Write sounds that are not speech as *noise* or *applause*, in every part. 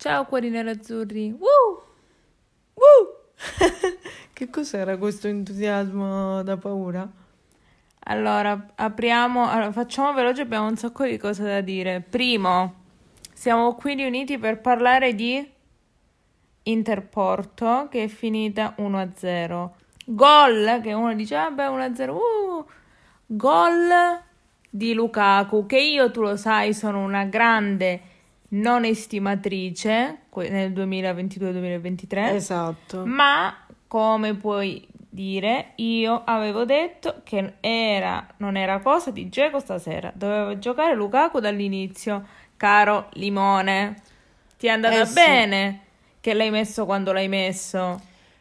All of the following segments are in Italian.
Ciao cuori nerazzurri. Woo! Uh! *laughs* che cos'era questo entusiasmo da paura? Allora, apriamo, allora, facciamo veloce, abbiamo un sacco di cose da dire. Primo, siamo qui riuniti per parlare di Interporto che è finita 1-0. Gol, che uno dice, vabbè, ah, 1-0, uh! Gol di Lukaku, che io, tu lo sai, sono una grande non estimatrice nel 2022-2023. Esatto. Ma, come puoi dire, io avevo detto che era, non era cosa di Geco stasera, doveva giocare Lukaku dall'inizio, caro Limone. Ti è andata Eh, sì. bene che l'hai messo quando l'hai messo.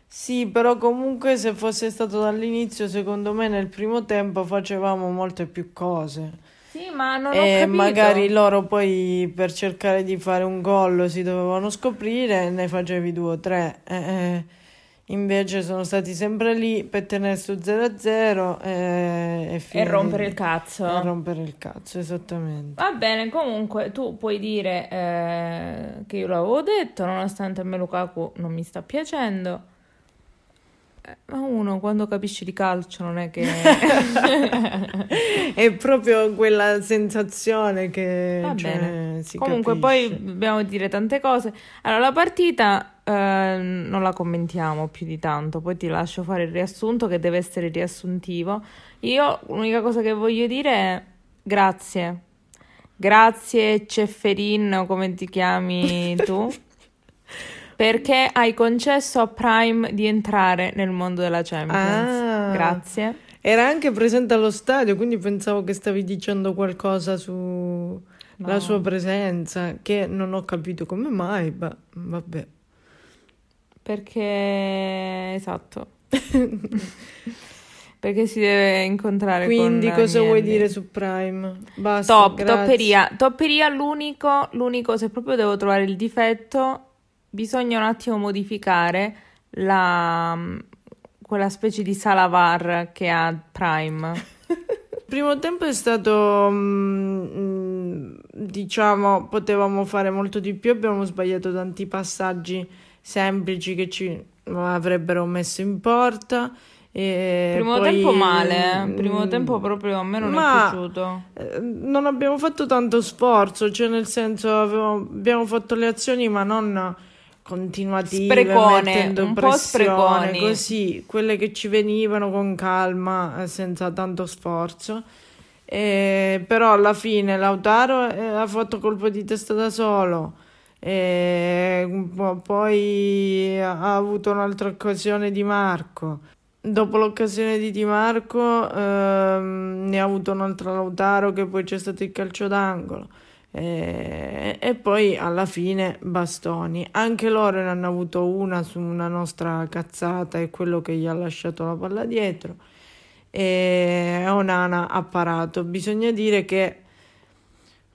Sì, però comunque se fosse stato dall'inizio, secondo me nel primo tempo facevamo molte più cose. Sì, ma non e magari loro poi per cercare di fare un gol si dovevano scoprire e ne facevi due o tre. Eh, eh, invece sono stati sempre lì per tenere su 0-0 e, e, E finire rompere il cazzo. E rompere il cazzo, esattamente. Va bene, comunque tu puoi dire eh, che io l'avevo detto, nonostante a me Lukaku non mi sta piacendo. Eh, Ma uno quando capisce di calcio non è che... *laughs* È proprio quella sensazione che Va cioè, bene. Comunque capisce. poi dobbiamo dire tante cose. Allora, la partita eh, non la commentiamo più di tanto, poi ti lascio fare il riassunto che deve essere riassuntivo. Io l'unica cosa che voglio dire è grazie. Grazie Cefferin, come ti chiami *laughs* tu, perché hai concesso a Prime di entrare nel mondo della Champions. Ah. Grazie. Era anche presente allo stadio, quindi pensavo che stavi dicendo qualcosa sulla No. sua presenza, che non ho capito come mai, ma vabbè. Perché esatto. *laughs* Perché si deve incontrare Quindi cosa vuoi Agnelli. dire su Prime? Basta, Top, grazie. topperia. Topperia l'unico, l'unico, se proprio devo trovare il difetto, bisogna un attimo modificare la, quella specie di salavar che ha Prime. Il *laughs* primo tempo è stato, mm, mm, diciamo, potevamo fare molto di più, abbiamo sbagliato tanti passaggi semplici che ci avrebbero messo in porta. E Primo poi, tempo male, eh. Primo mm, tempo proprio a me non è piaciuto. Eh, Non abbiamo fatto tanto sforzo, cioè nel senso avevamo- abbiamo fatto le azioni ma non continuative, Sprecone, mettendo un po' pressione, spreconi. così, quelle che ci venivano con calma, eh, senza tanto sforzo. Eh, però alla fine Lautaro eh, ha fatto colpo di testa da solo. E po' poi ha avuto un'altra occasione di Marco. Dopo l'occasione di Di Marco ehm, ne ha avuto un'altra Lautaro che poi c'è stato il calcio d'angolo. E, e poi alla fine bastoni. Anche loro ne hanno avuto una su una nostra cazzata e quello che gli ha lasciato la palla dietro. E Onana ha parato. Bisogna dire che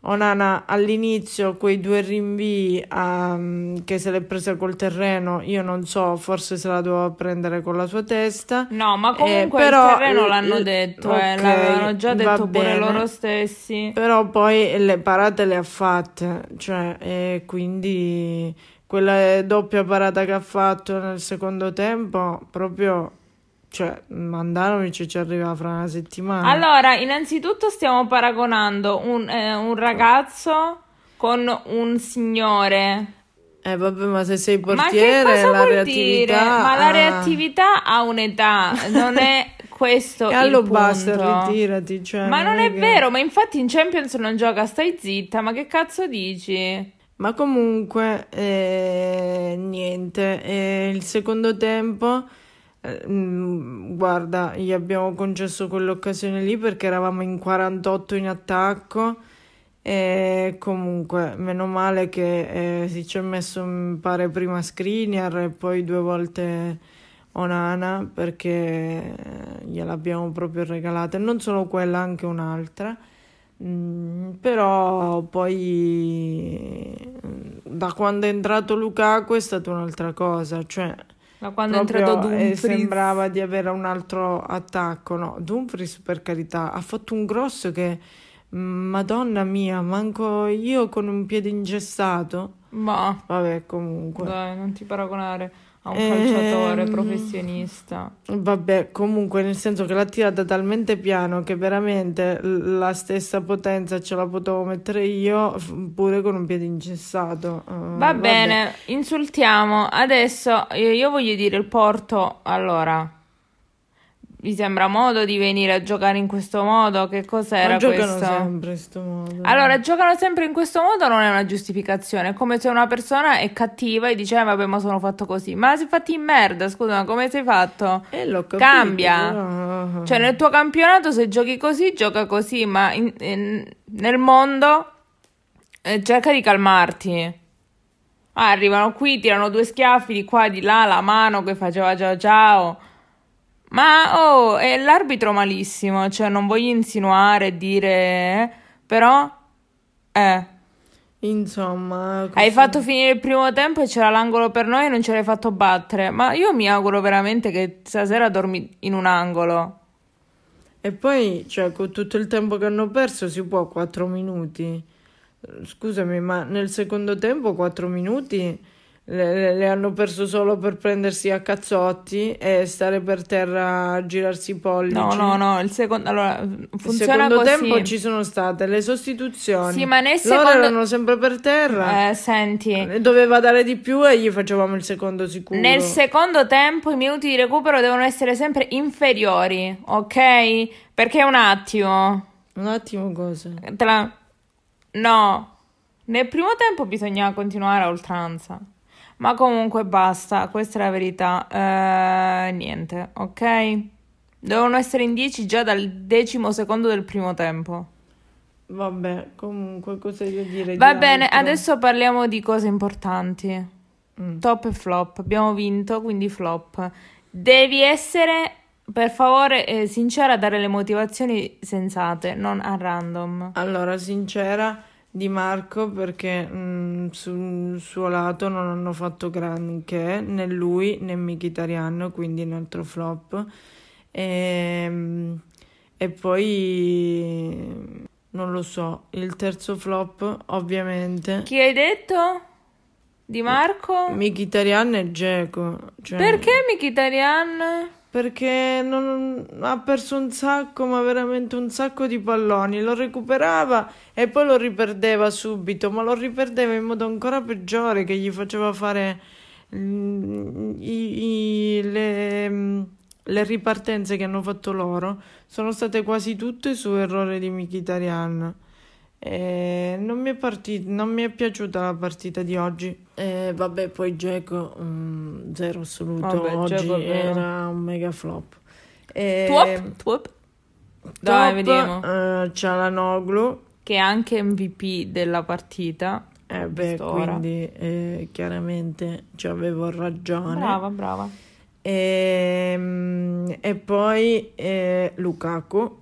Onana all'inizio quei due rinvii ehm, che se l'è presa col terreno, io non so, forse se la doveva prendere con la sua testa. No, ma comunque Eh, però- il terreno l'hanno detto, eh, ok, l'avevano già detto pure bene. loro stessi. Però poi le parate le ha fatte, cioè, e quindi quella doppia parata che ha fatto nel secondo tempo, proprio, cioè, Mandanovic ci arriva fra una settimana. Allora, innanzitutto stiamo paragonando un, eh, un ragazzo con un signore. Eh vabbè, ma se sei portiere, cosa la vuol reattività... dire? Ma la ah. reattività ha un'età, non è *laughs* questo E punto. basta, ritirati, cioè, Ma non è che- vero, ma infatti in Champions non gioca, stai zitta, ma che cazzo dici? Ma comunque, eh, niente, eh, il secondo tempo, eh, mm, guarda, gli abbiamo concesso quell'occasione lì perché eravamo in 48 in attacco e comunque, meno male che eh, si ci è messo, mi pare, prima Skriniar e poi due volte Onana perché gliel'abbiamo proprio regalata e non solo quella, anche un'altra. Mm, però poi mm, da quando è entrato Lukaku è stata un'altra cosa, cioè Ma quando è proprio, entrato eh, Dumfries sembrava di avere un altro attacco, no, Dumfries per carità ha fatto un grosso che Madonna mia, manco io con un piede ingessato. Ma Vabbè, comunque. dai, non ti paragonare a un Ehm, calciatore professionista. Vabbè, comunque, nel senso che l'ha tirata talmente piano che veramente la stessa potenza ce la potevo mettere io pure con un piede ingessato. Eh, Va vabbè. bene, insultiamo. Adesso io, io voglio dire il Porto. Allora, vi sembra modo di venire a giocare in questo modo? Che cos'era Ma giocano questo? sempre in sto modo. Allora, giocano sempre in questo modo non è una giustificazione. È come se una persona è cattiva e dice, "Eh, vabbè, ma sono fatto così. Ma sei fatti in merda, scusa, ma come sei fatto? Eh, l'ho capito, Cambia. però- Cioè, nel tuo campionato, se giochi così, gioca così, ma in- in- nel mondo eh, cerca di calmarti. Ah, arrivano qui, tirano due schiaffi di qua, di là, la mano che faceva ciao ciao. Ma, oh, è l'arbitro malissimo, cioè non voglio insinuare e dire, eh, però, eh, Insomma, hai così. fatto finire il primo tempo e c'era l'angolo per noi e non ce l'hai fatto battere. Ma io mi auguro veramente che stasera dormi in un angolo. E poi, cioè, con tutto il tempo che hanno perso, si può 4 minuti. Scusami, ma nel secondo tempo 4 minuti le, le- hanno perso solo per prendersi a cazzotti e stare per terra a girarsi i pollici. No, no, no, il secondo, allora, funziona secondo così. tempo ci sono state le sostituzioni. Sì, ma nel Loro secondo- erano sempre per terra. Eh, senti, E Doveva dare di più e gli facevamo il secondo sicuro. nel secondo tempo i minuti di recupero devono essere sempre inferiori, ok? Perché un attimo, Un attimo cosa? la- no, nel primo tempo bisogna continuare a oltranza. Ma comunque basta, questa è la verità. Eh, niente, ok? Devono essere in 10 già dal decimo secondo del primo tempo. Vabbè, comunque cosa devo dire? Va bene, altro? adesso parliamo di cose importanti. Mm. Top e flop. Abbiamo vinto, quindi flop. Devi essere, per favore, eh, sincera a dare le motivazioni sensate, non a random. Allora, sincera di Marco perché mm, sul suo lato non hanno fatto granché né lui né Mkhitaryan, quindi un altro flop. E, e poi non lo so, il terzo flop ovviamente Chi hai detto? Di Marco? Mkhitaryan e Dzeko. Cioè, Perché Mkhitaryan? Perché non, ha perso un sacco, ma veramente un sacco di palloni. Lo recuperava e poi lo riperdeva subito, ma lo riperdeva in modo ancora peggiore che gli faceva fare mm, i- i- le, le ripartenze che hanno fatto loro. Sono state quasi tutte su errore di Mkhitaryan. E non mi è parti- non mi è piaciuta la partita di oggi. E vabbè, poi Dzeko mm, zero assoluto. Vabbè, oggi vero. era un mega flop. E Tuop? Tuop? Dai, top, vediamo. eh, Cialanoglu. Che è anche MVP della partita. Eh beh, quindi eh, chiaramente ci avevo ragione. Brava, brava. E, mm, e poi eh, Lukaku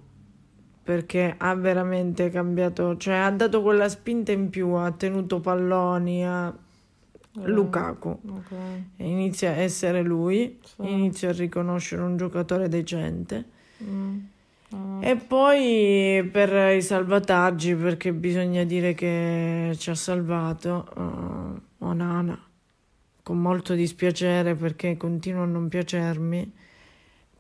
perché ha veramente cambiato, cioè ha dato quella spinta in più, ha tenuto palloni, ha... Lukaku. Ok. E Inizia a essere lui, Sì. inizia a riconoscere un giocatore decente. Mm. Ah. E poi per i salvataggi, perché bisogna dire che ci ha salvato eh, Onana, con molto dispiacere perché continua a non piacermi,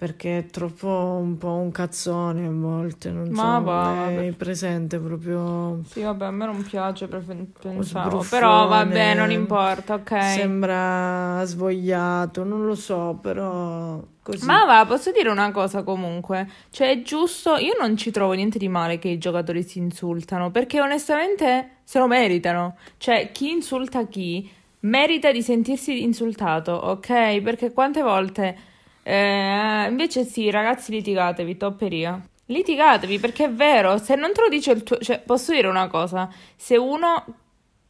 perché è troppo un po' un cazzone a volte, non Ma so, va, è presente proprio... Sì, vabbè, a me non piace, pensavo. Però vabbè, non importa, ok. Sembra svogliato, non lo so, però così. Ma va, posso dire una cosa comunque. Cioè, è giusto, io non ci trovo niente di male che i giocatori si insultano, perché onestamente se lo meritano. Cioè, chi insulta chi merita di sentirsi insultato, ok? Perché quante volte... eh, invece sì, ragazzi, litigatevi, topperia. Litigatevi, perché è vero, se non te lo dice il tuo... Cioè, posso dire una cosa? Se uno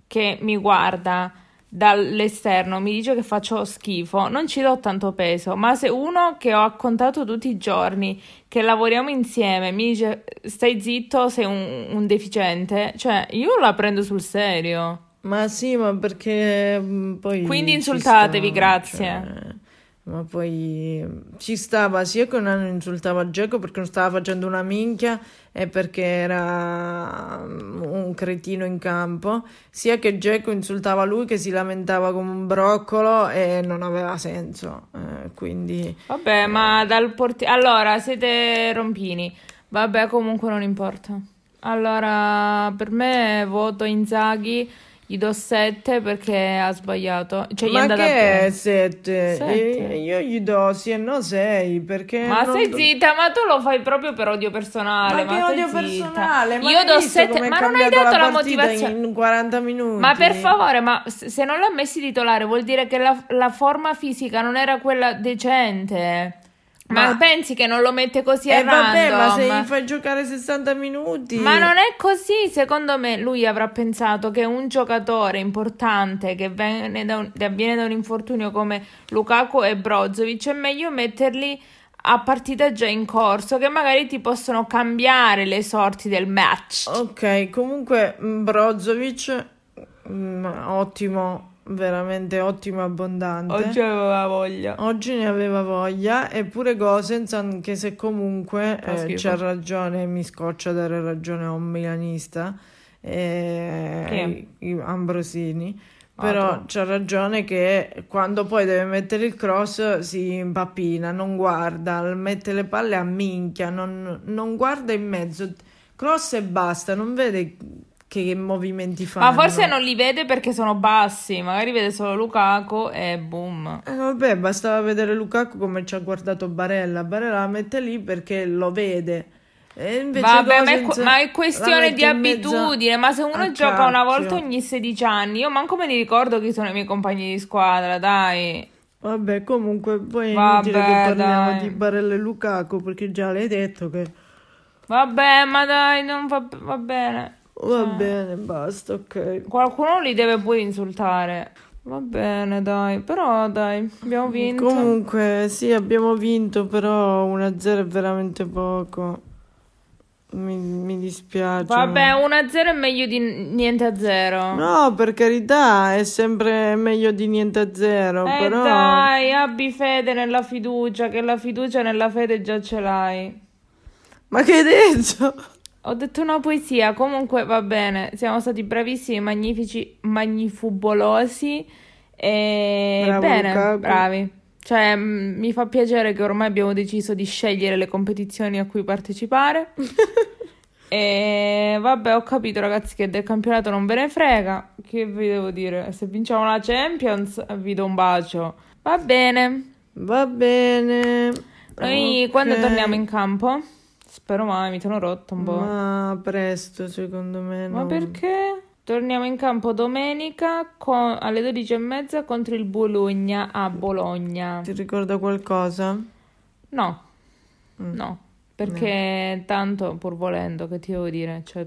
che mi guarda dall'esterno mi dice che faccio schifo, non ci do tanto peso, ma se uno che ho contato tutti i giorni, che lavoriamo insieme, mi dice stai zitto, sei un, un deficiente, cioè io la prendo sul serio. Ma sì, ma perché mm, poi Quindi insultatevi, sta, grazie. cioè, ma poi ci stava sia che non insultava Geco perché non stava facendo una minchia e perché era un cretino in campo, sia che Geco insultava lui che si lamentava come un broccolo e non aveva senso. Eh, quindi Vabbè, ma dal portiere... Allora, siete rompini. Vabbè, comunque non importa. Allora, per me voto Inzaghi, gli do 7 perché ha sbagliato. Cioè, Ma che è bene. 7? Sette. Io gli do sì e no 6 perché Ma stai zitta, ma tu lo fai proprio per odio personale. Ma che stai odio zitta. personale? Ma Io do visto 7, com'è ma non hai dato la, partita motivazione. in 40 minuti. Ma per favore, ma se se non l'ha messi titolare vuol dire che la, la forma fisica non era quella decente. Ma, Ma- pensi che non lo mette così a E vabbè, ma se gli fai giocare 60 minuti. Ma non è così, secondo me lui avrà pensato che un giocatore importante che viene da un, da- viene da un infortunio come Lukaku e Brozovic è meglio metterli a partita già in corso che magari ti possono cambiare le sorti del match. Ok, comunque mm, Brozovic mm, ottimo, veramente ottimo abbondante. Oggi aveva voglia. Oggi ne aveva voglia, eppure Gosens, anche se comunque eh, c'ha ragione, mi scoccia dare ragione a un milanista, eh, i- Ambrosini, però c'ha ragione che quando poi deve mettere il cross si impappina, non guarda, mette le palle a minchia, non, non guarda in mezzo, cross e basta, non vede che movimenti fanno. Ma forse non li vede perché sono bassi, magari vede solo Lukaku e boom. Eh, vabbè, bastava vedere Lukaku come ci ha guardato Barella. Barella la mette lì perché lo vede. Vabbè, ma è, que- ma è questione di abitudine. Ma se uno gioca una cacchio. volta ogni 16 anni, io manco me li ricordo chi sono i miei compagni di squadra, dai. Vabbè, comunque poi Vabbè, parliamo dai. di Barella e Lukaku perché già l'hai detto che Vabbè, ma dai, non va, va bene. Va Cioè, bene, basta, ok. Qualcuno li deve pure insultare. Va bene, dai. Però, dai, abbiamo vinto. Comunque, sì, abbiamo vinto, però 1-0 è veramente poco. Mi, mi dispiace. Vabbè, 1-0 è meglio di niente a 0. No, per carità, è sempre meglio di niente a zero, Eh però... dai, abbi fede nella fiducia, che la fiducia nella fede già ce l'hai. Ma che hai detto? Ho detto una poesia, comunque va bene, siamo stati bravissimi, magnifici, magnifubolosi e Bravo, bene, Lukaku. bravi. Cioè, mi fa piacere che ormai abbiamo deciso di scegliere le competizioni a cui partecipare. *laughs* e vabbè, ho capito ragazzi che del campionato non ve ne frega. Che vi devo dire? Se vinciamo la Champions, vi do un bacio. Va bene. Va bene. Noi Ok. quando torniamo in campo? Spero mai, mi sono rotto un po'. Ma presto, secondo me. Ma no. perché? Torniamo in campo domenica con- alle 12.30 contro il Bologna a Bologna. Ti ricorda qualcosa? No, Mm. no, perché tanto pur volendo, che ti devo dire, cioè